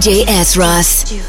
DJ S. Ross.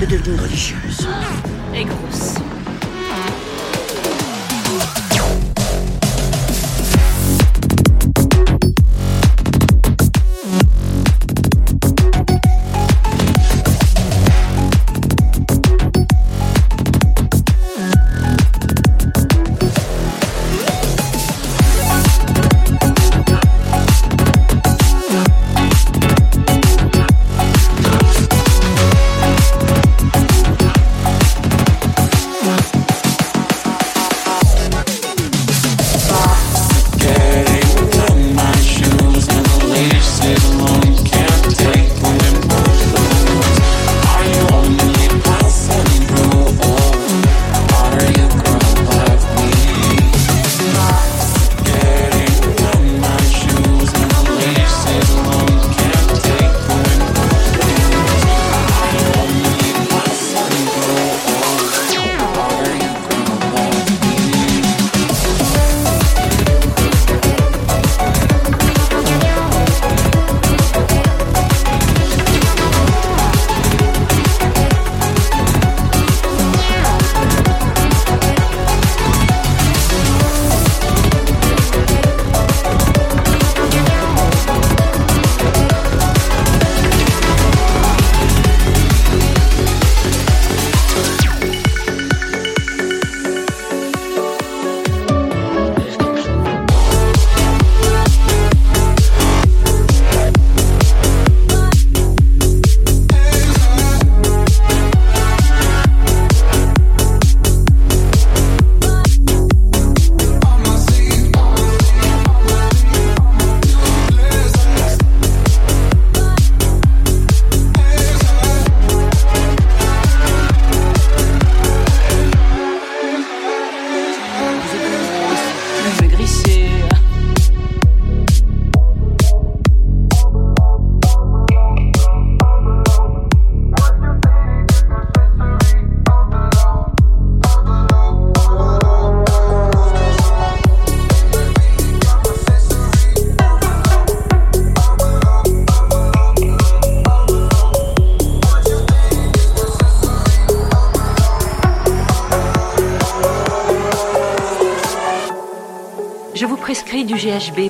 de devenir religieuse. Et grosse.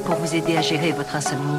Pour vous aider à gérer votre insomnie.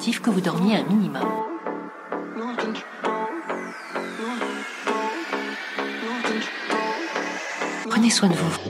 que vous dormiez un minimum. Prenez soin de vos vous.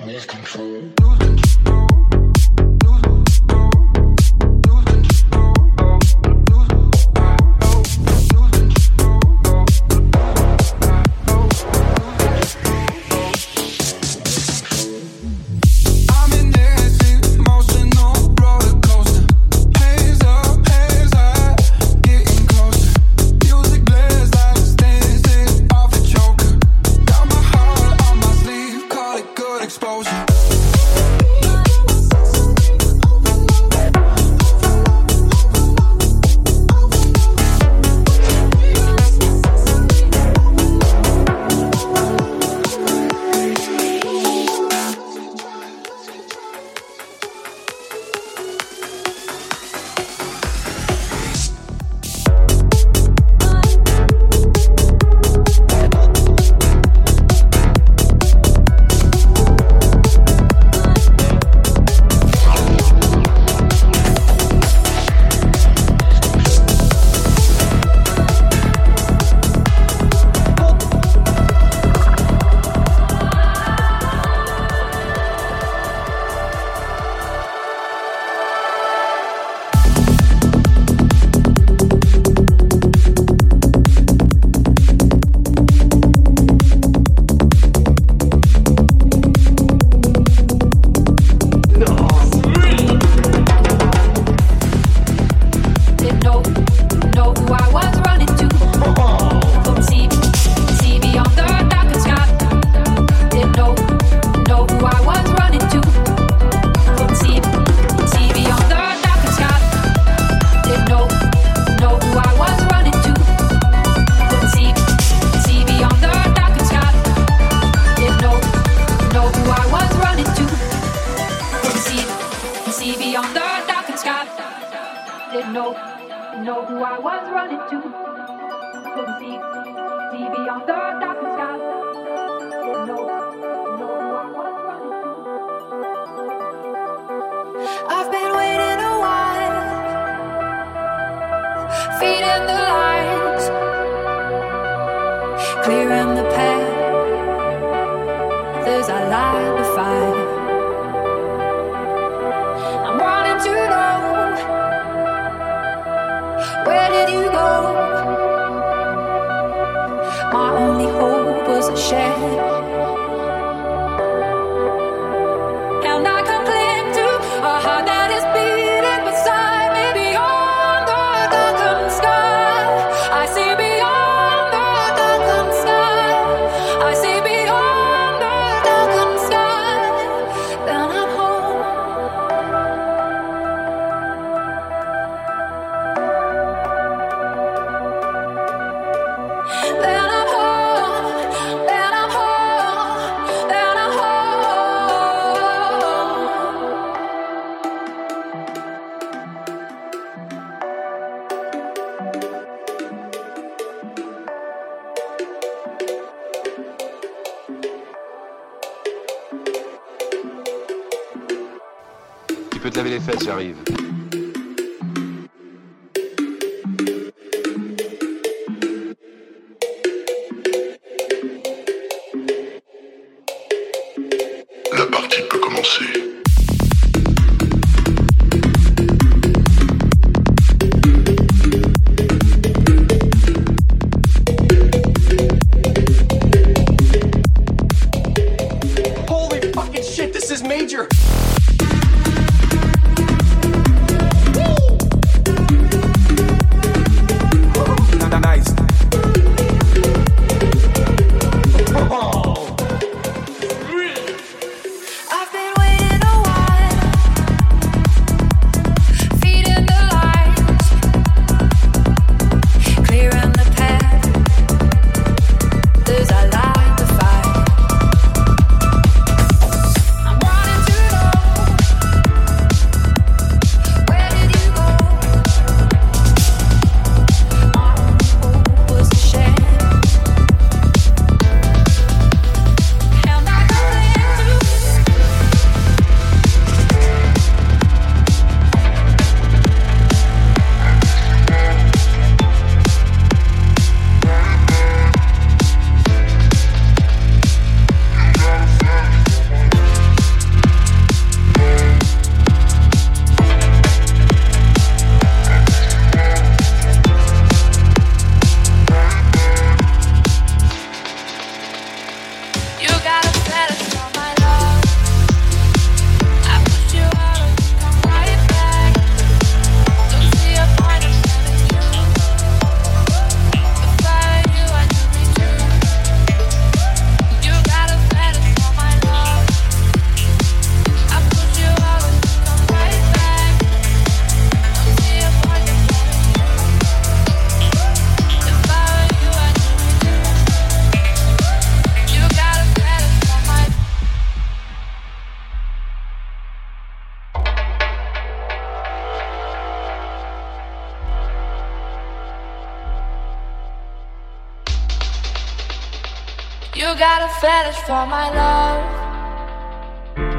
for my love.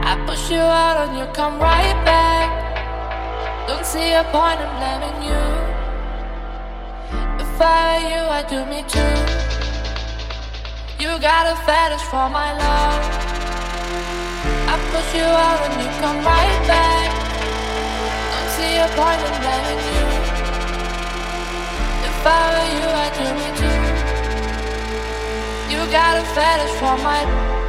I push you out and you come right back. Don't see a point in blaming you. If I were you, I'd do me too. You got a fetish for my love. I push you out and you come right back. Don't see a point in blaming you. If I were you, I'd do me too. You got a fetish for my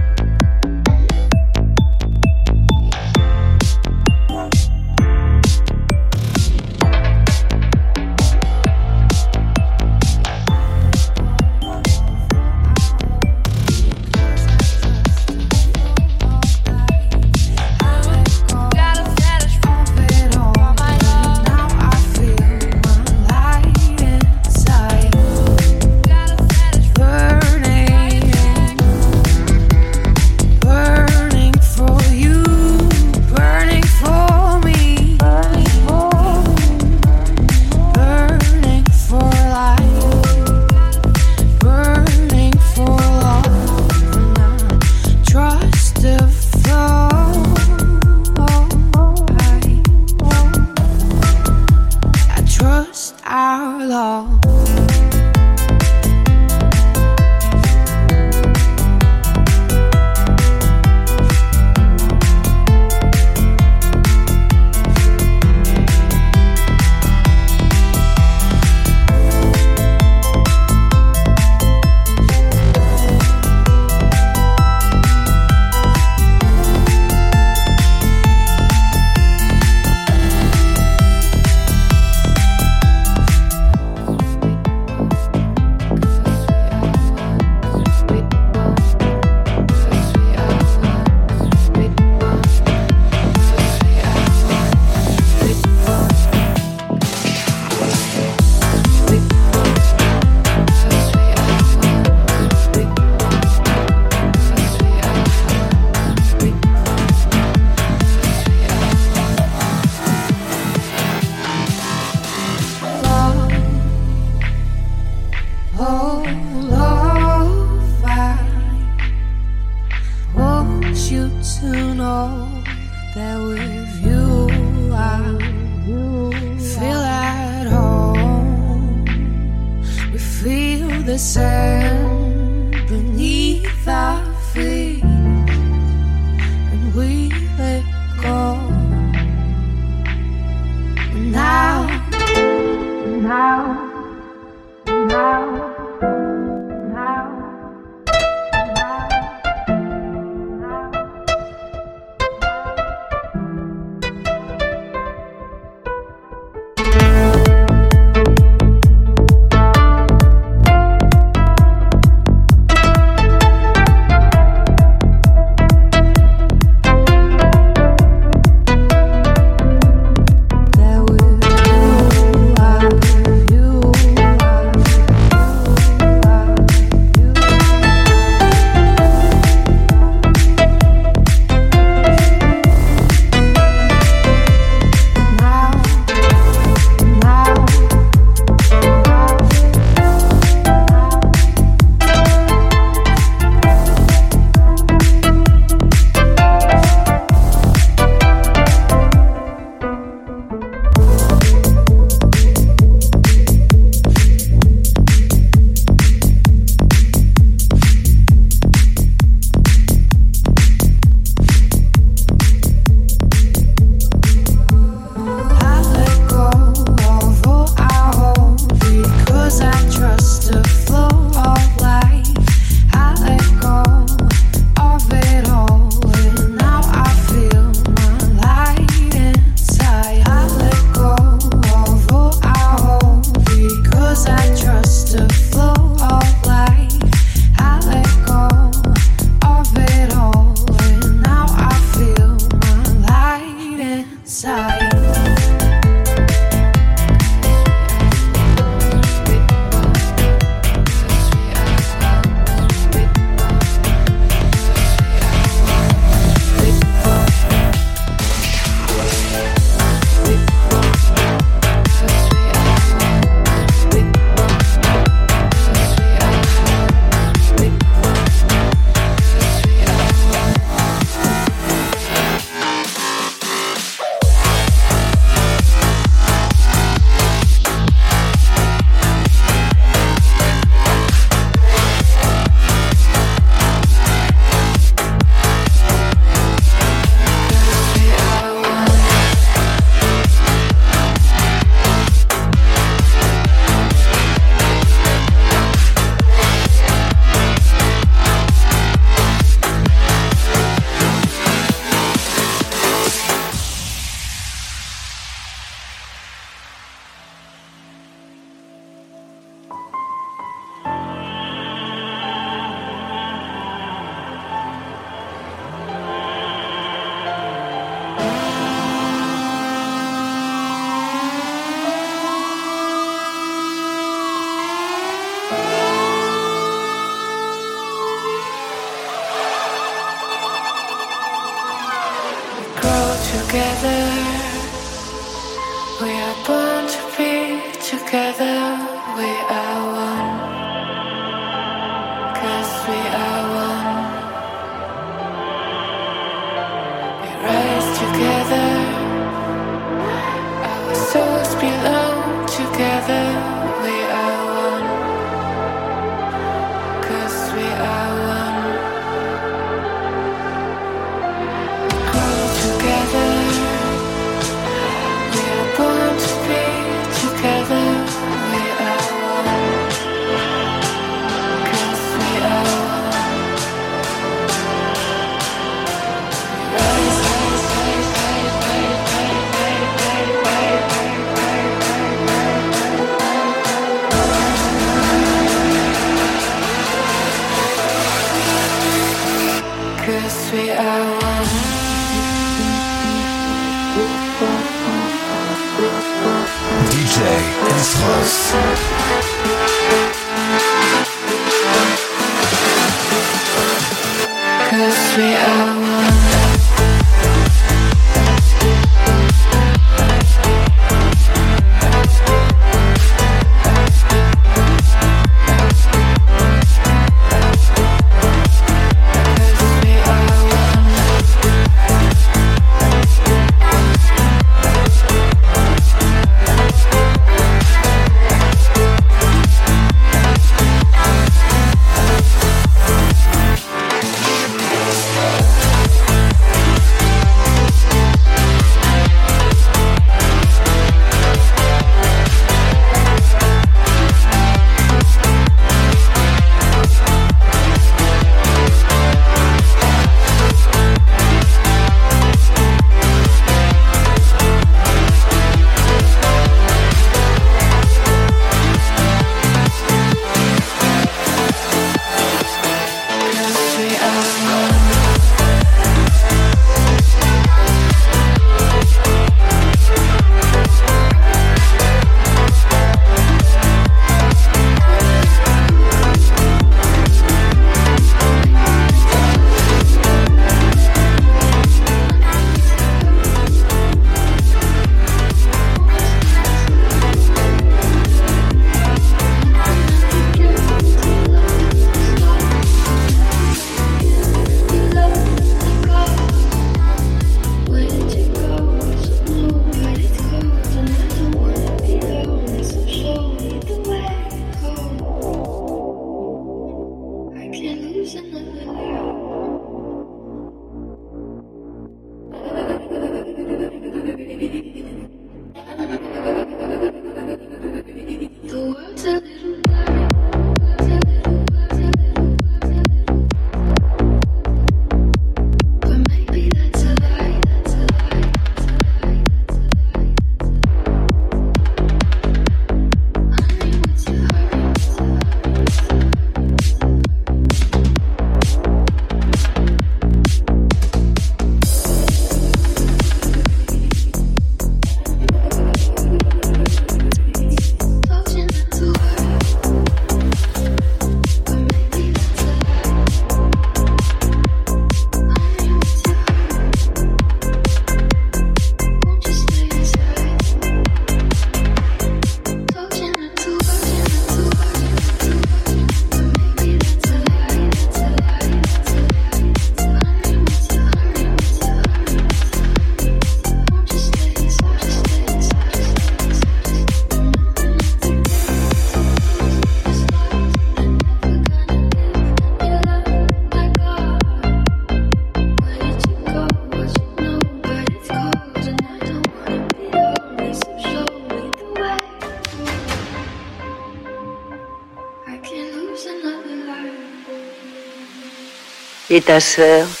Et ta sœur?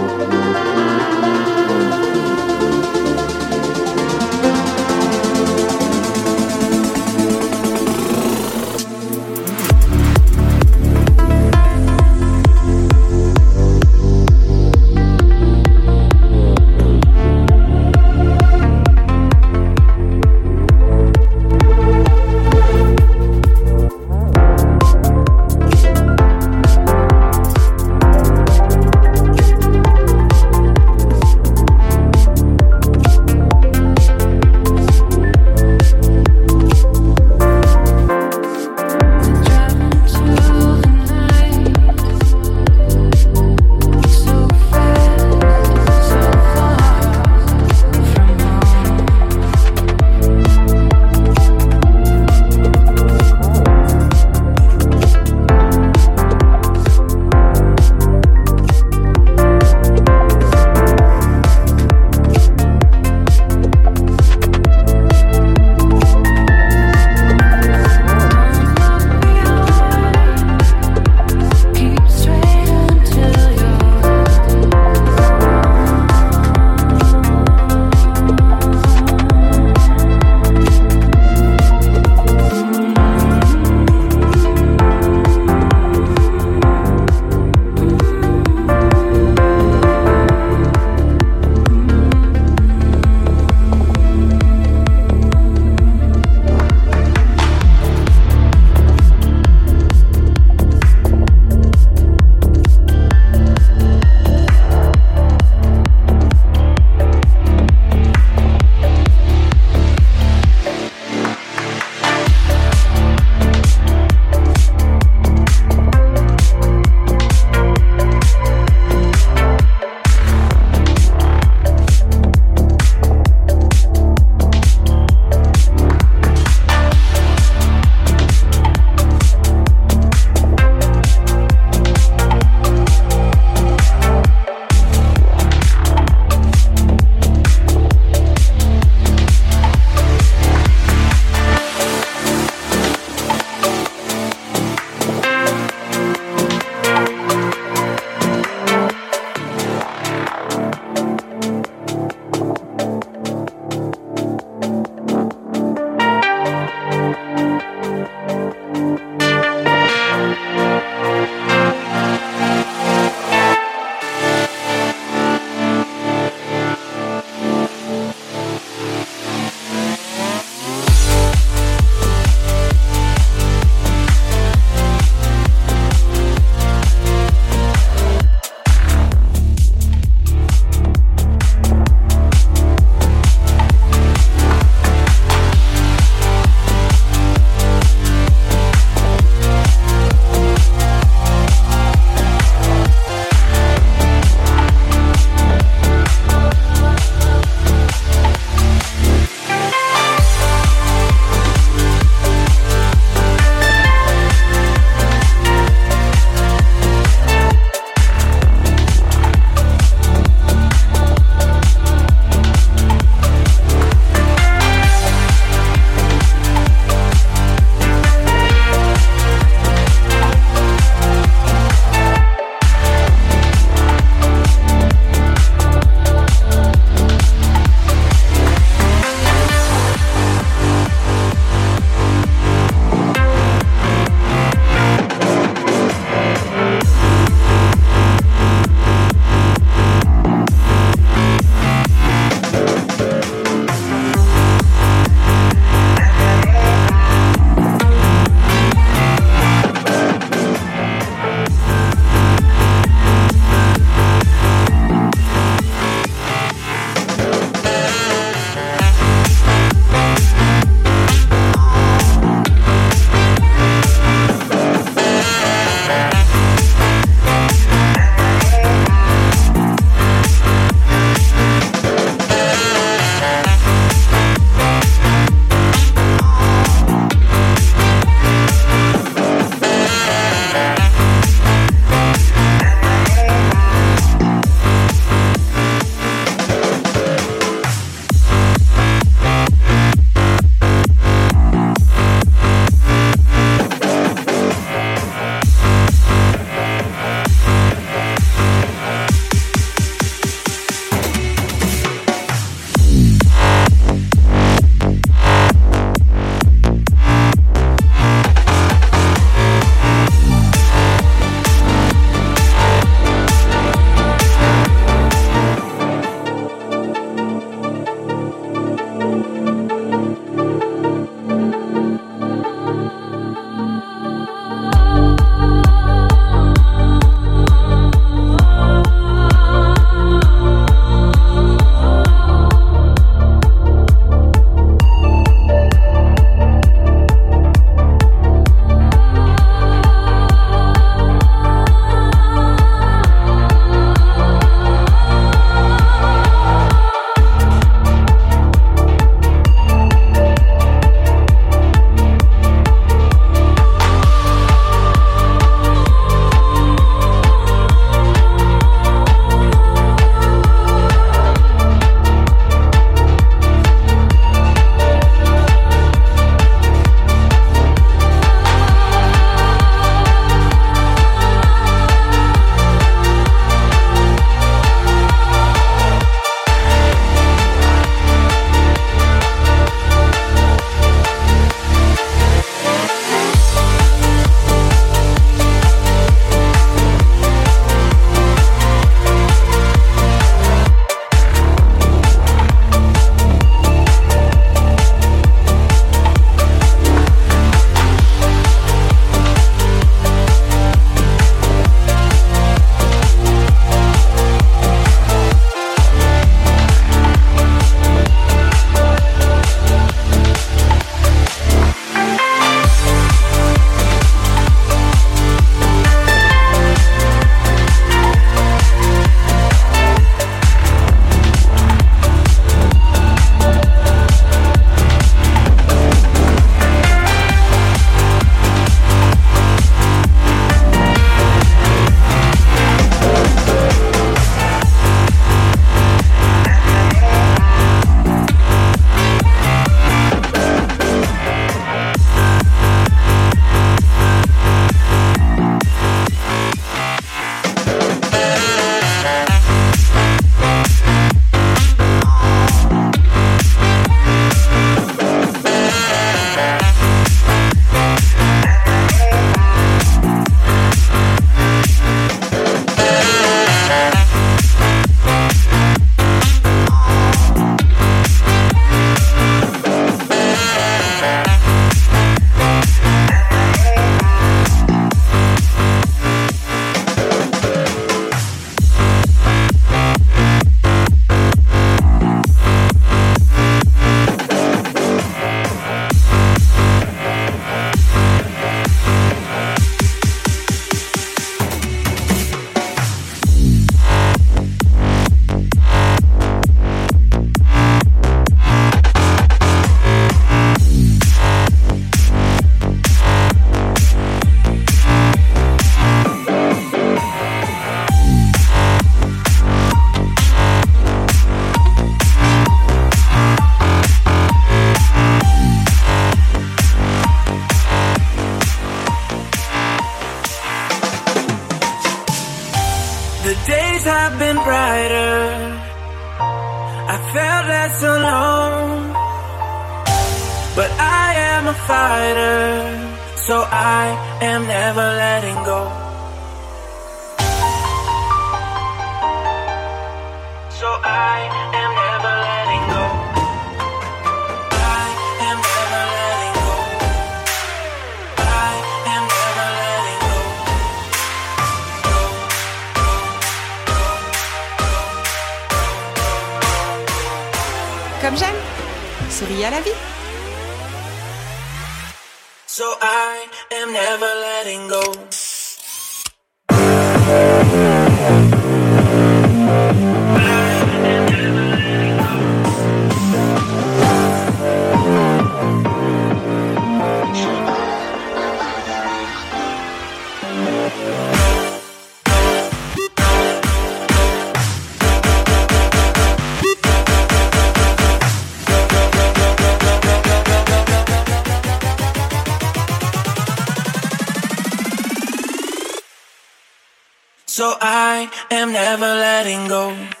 So I am never letting go.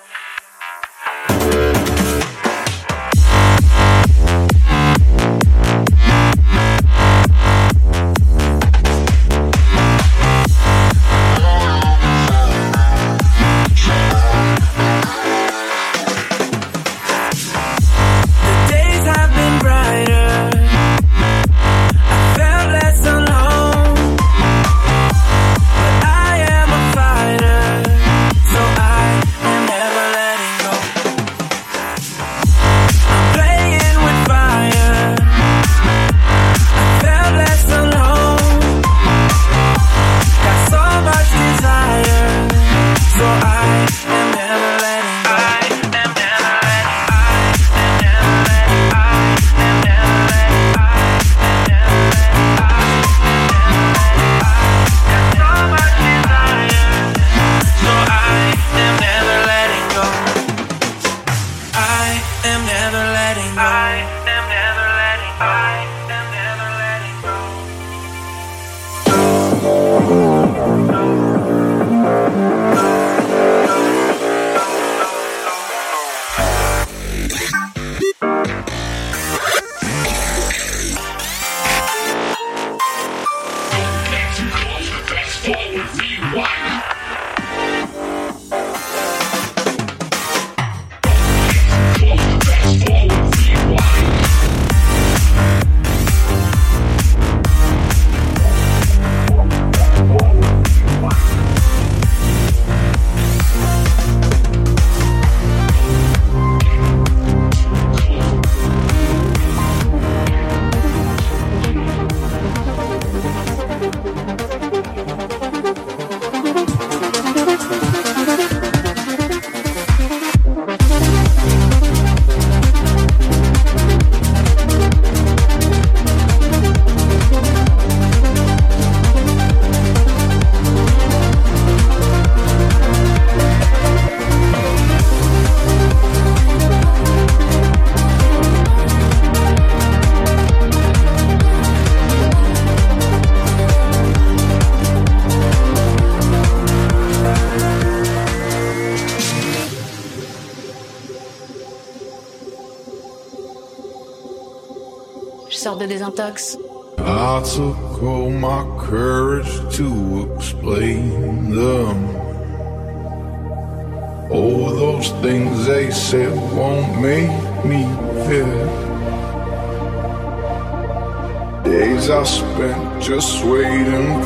I took all my courage to explain them. All those things they said won't make me fear. Days I spent just waiting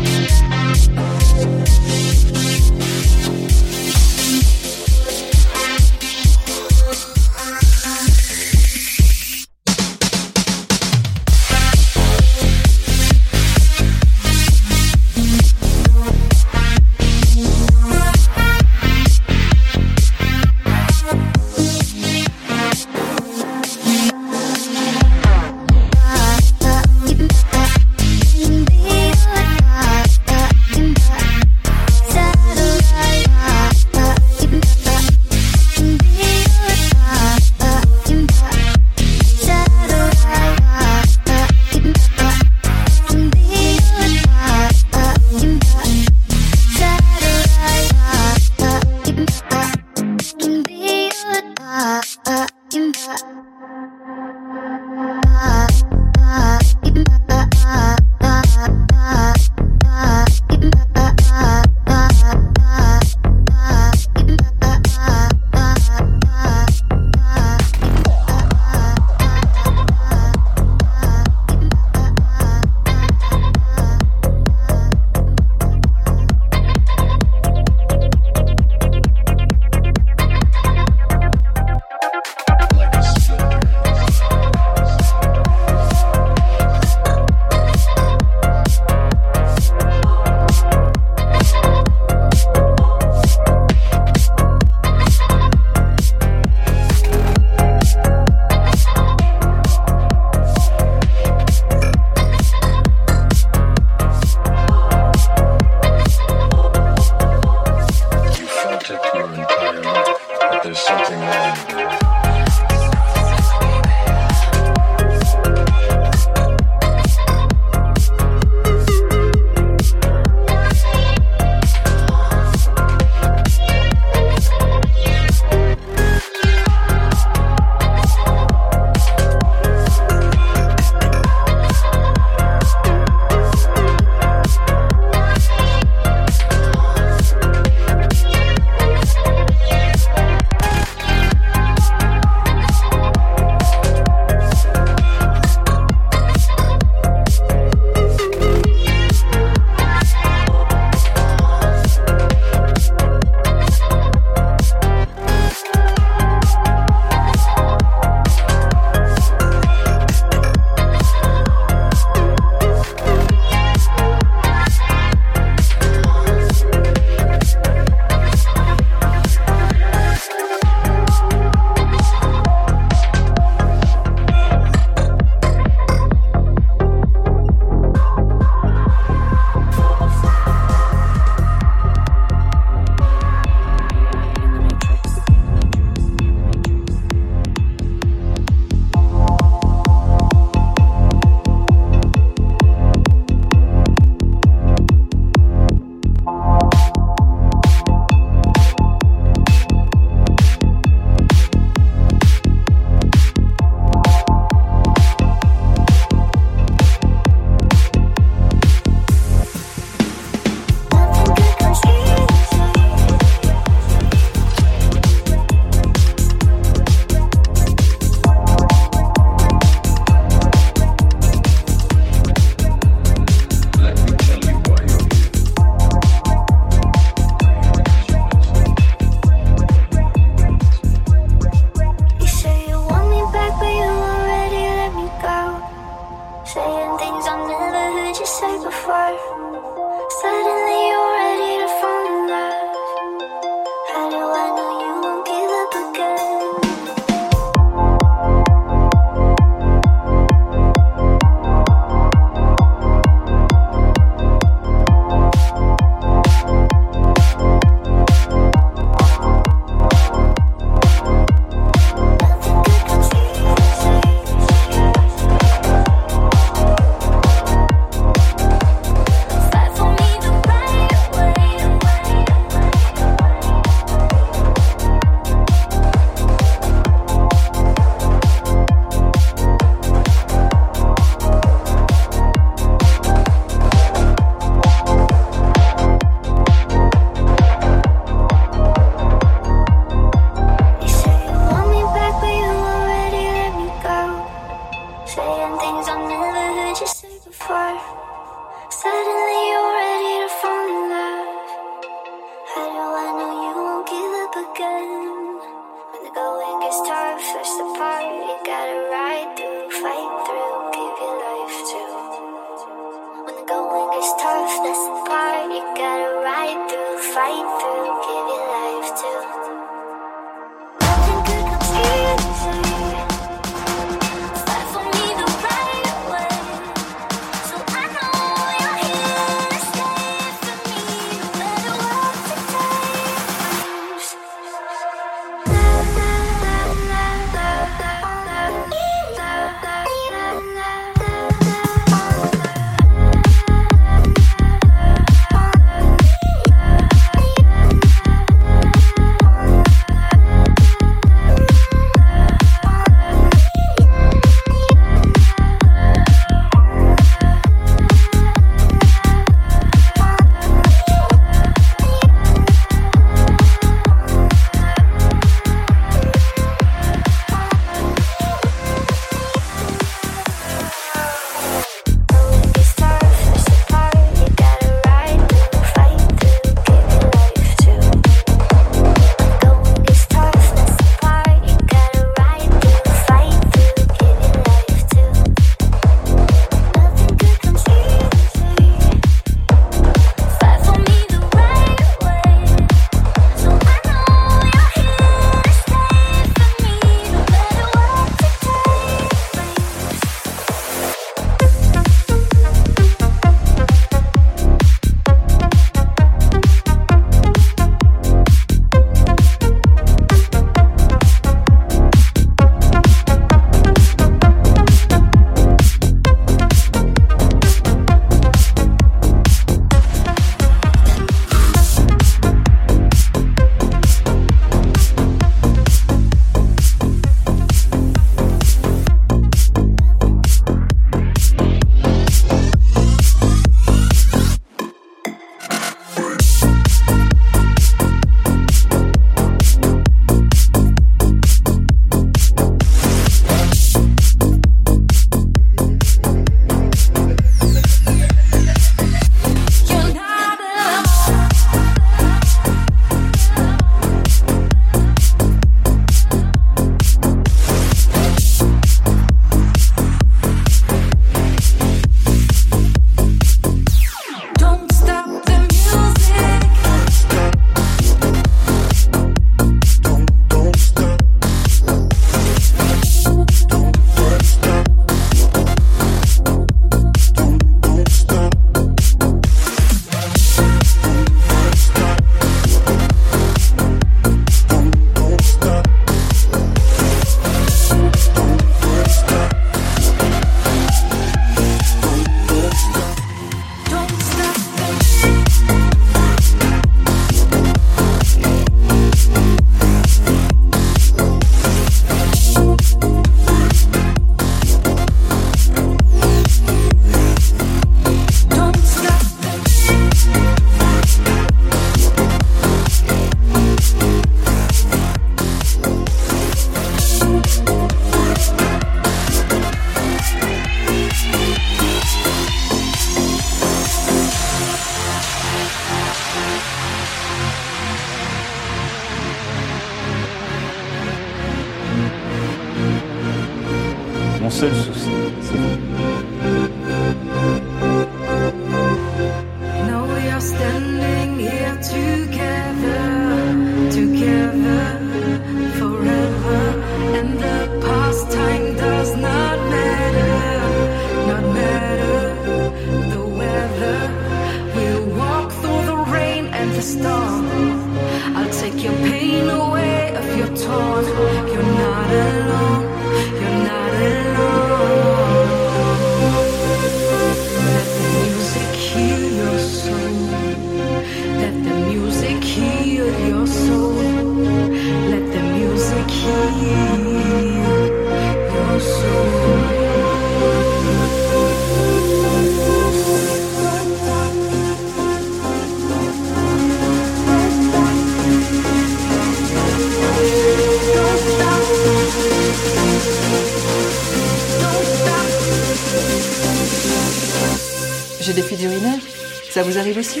Ça vous arrive aussi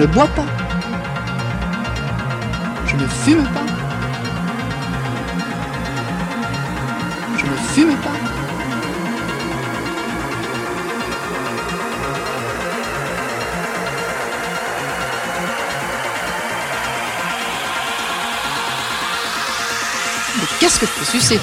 ne bois pas. Je ne fume pas. Je ne fume pas. Qu'est-ce que je peux sucer?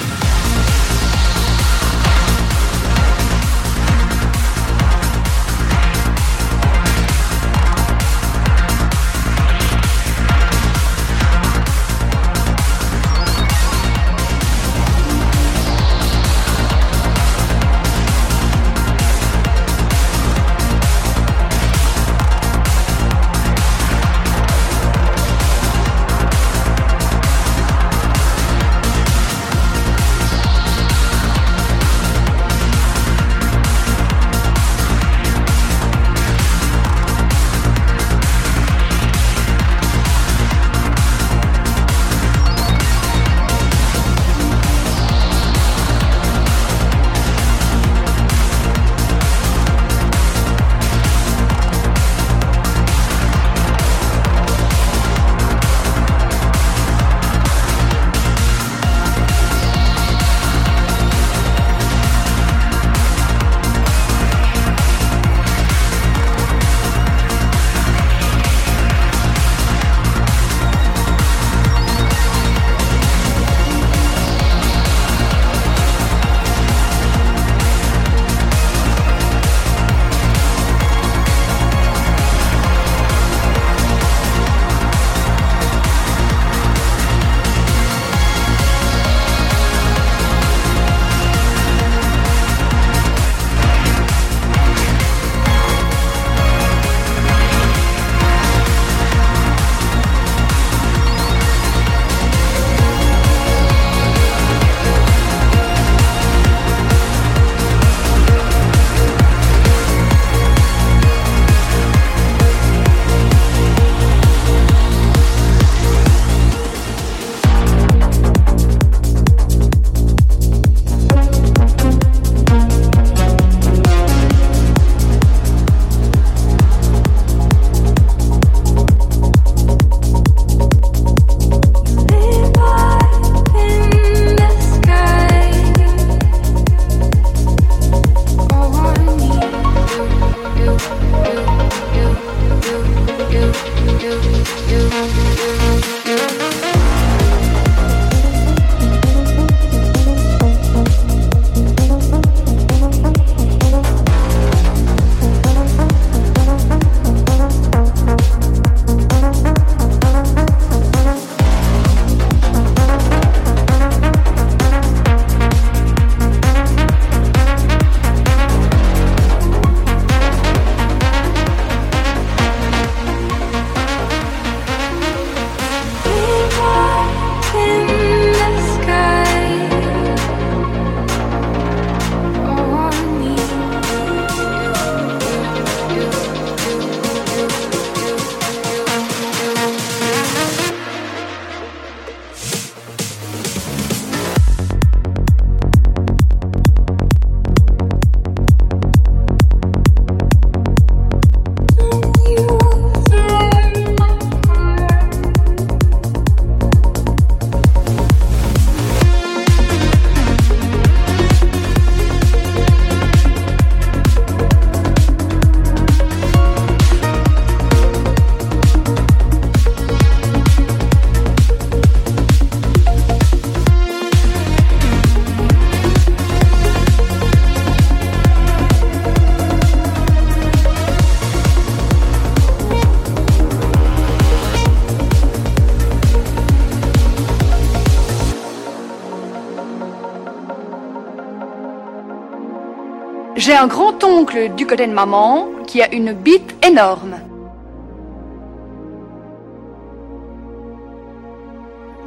J'ai un grand-oncle du côté de maman qui a une bite énorme.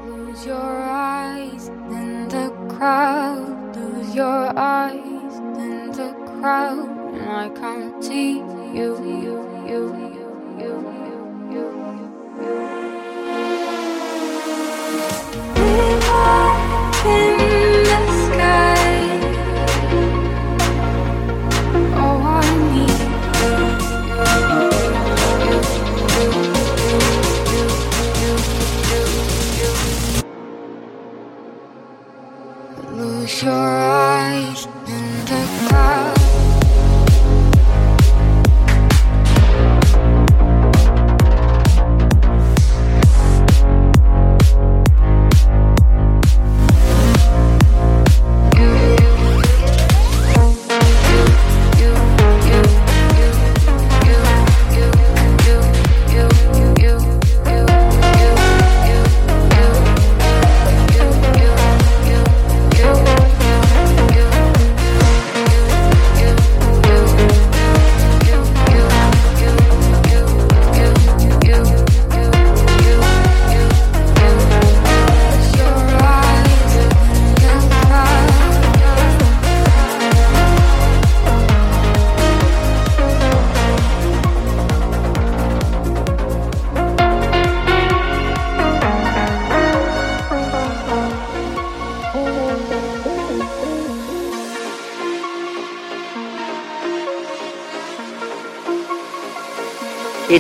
Lose your eyes in the crowd. Lose your eyes in the crowd. And I can't see you,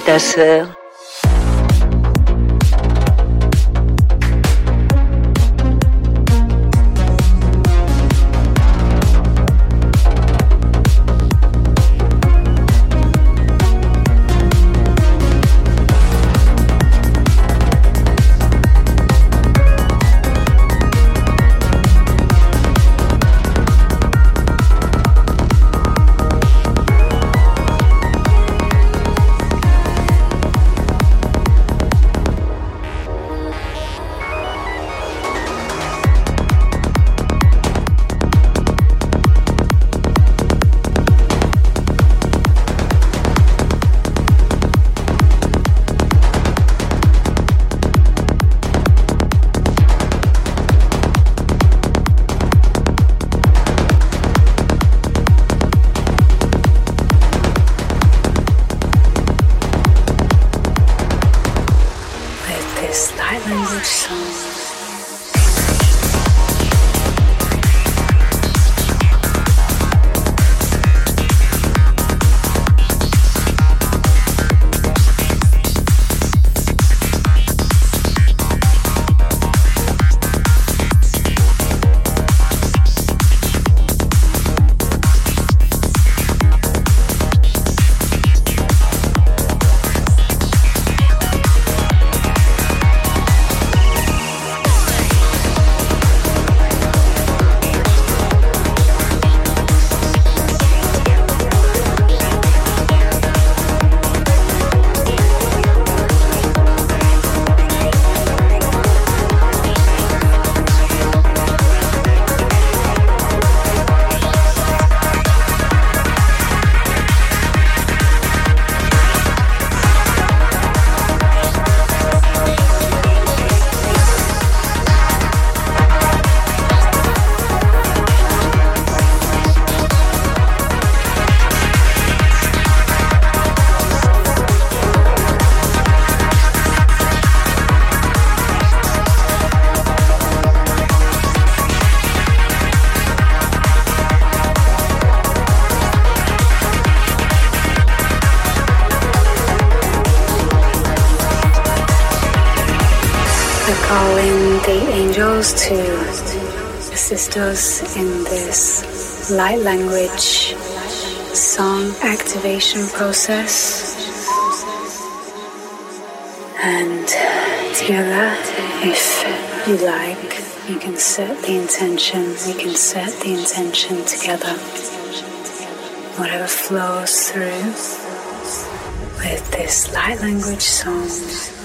你的事儿。Calling the angels to assist us in this light language song activation process. And together, if you like, you can set the intention, we can set the intention together. Whatever flows through with this light language song.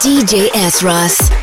DJ S. Ross.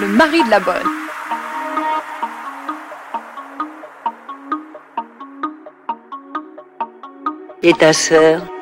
Le mari de la bonne. Et ta sœur?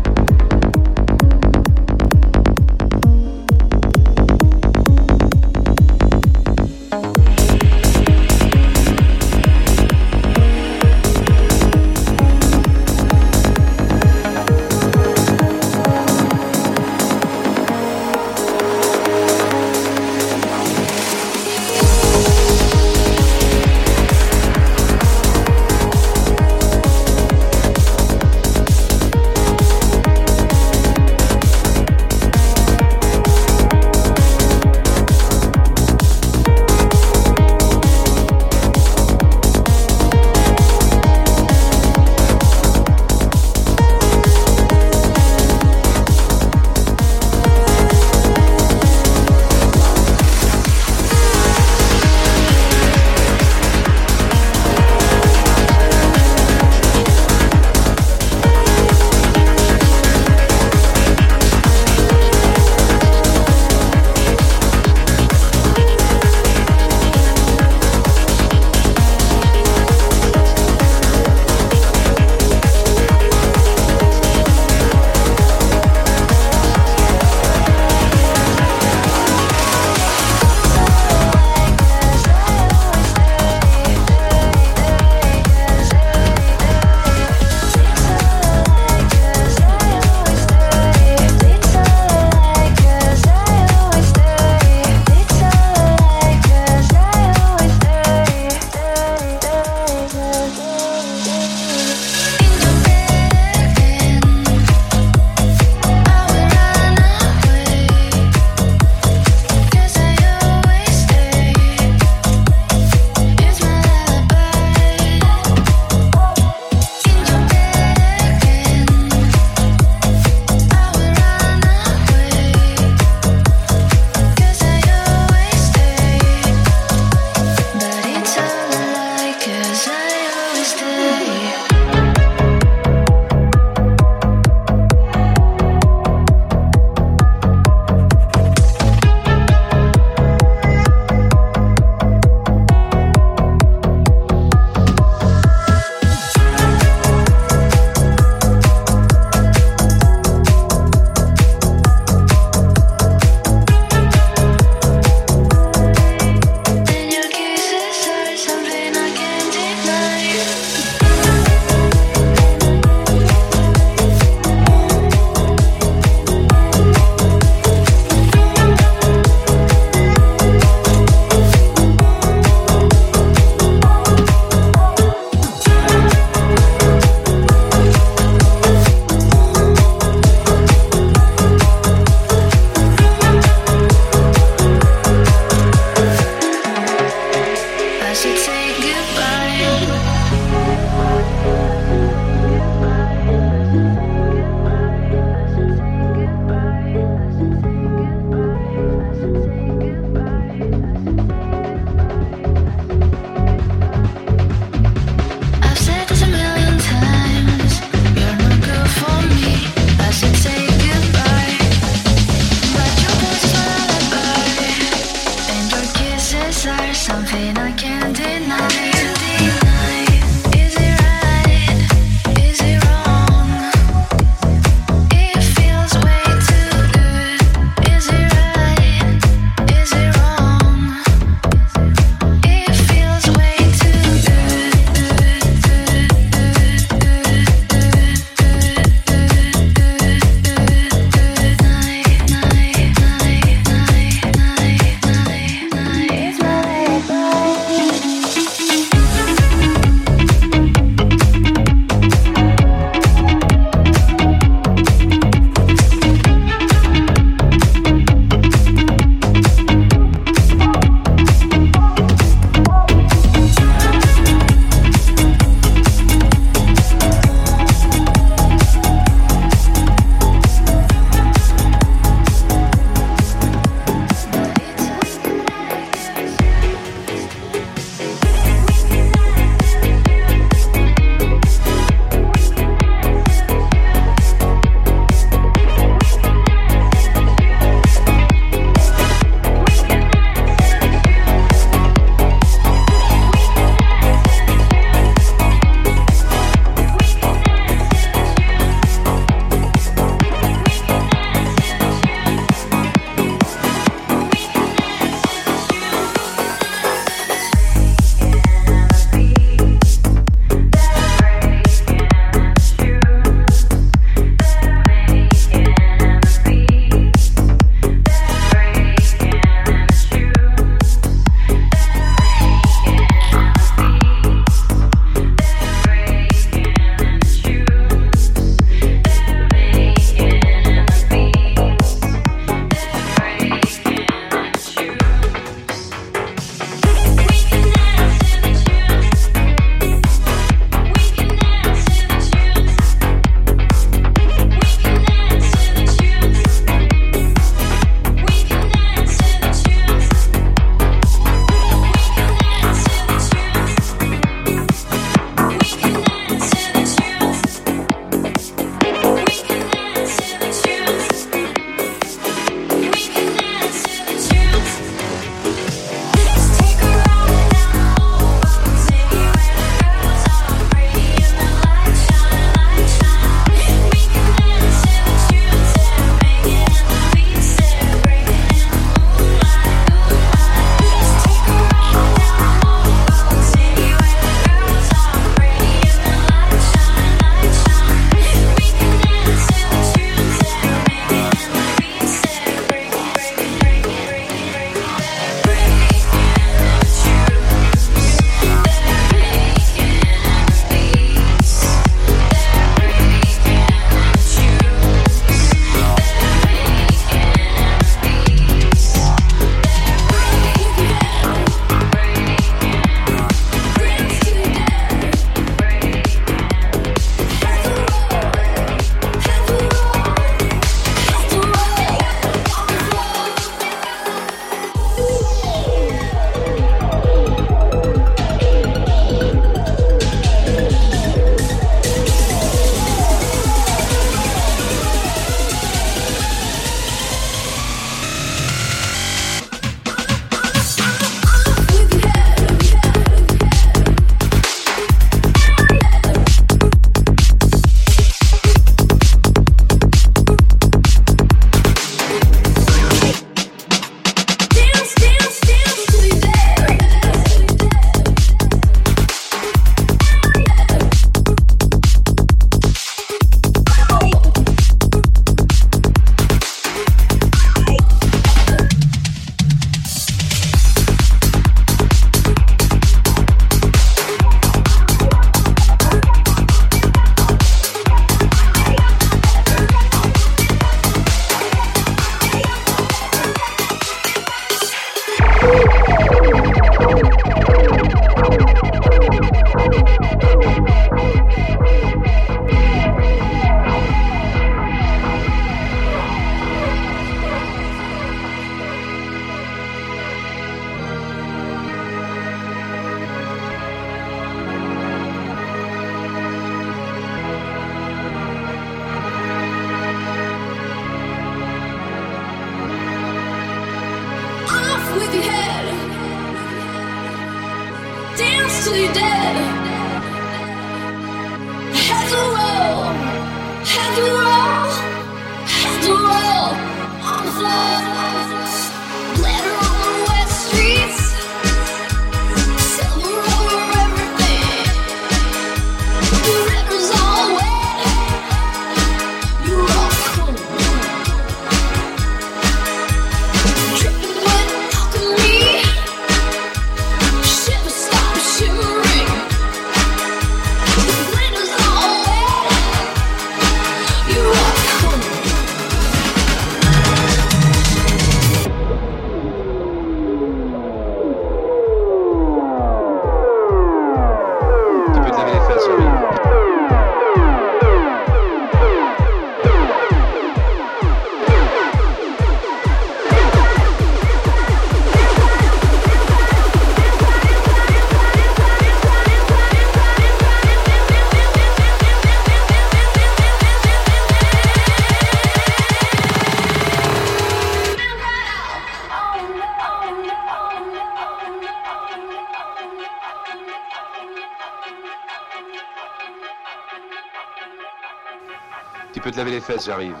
Fesses, j'arrive.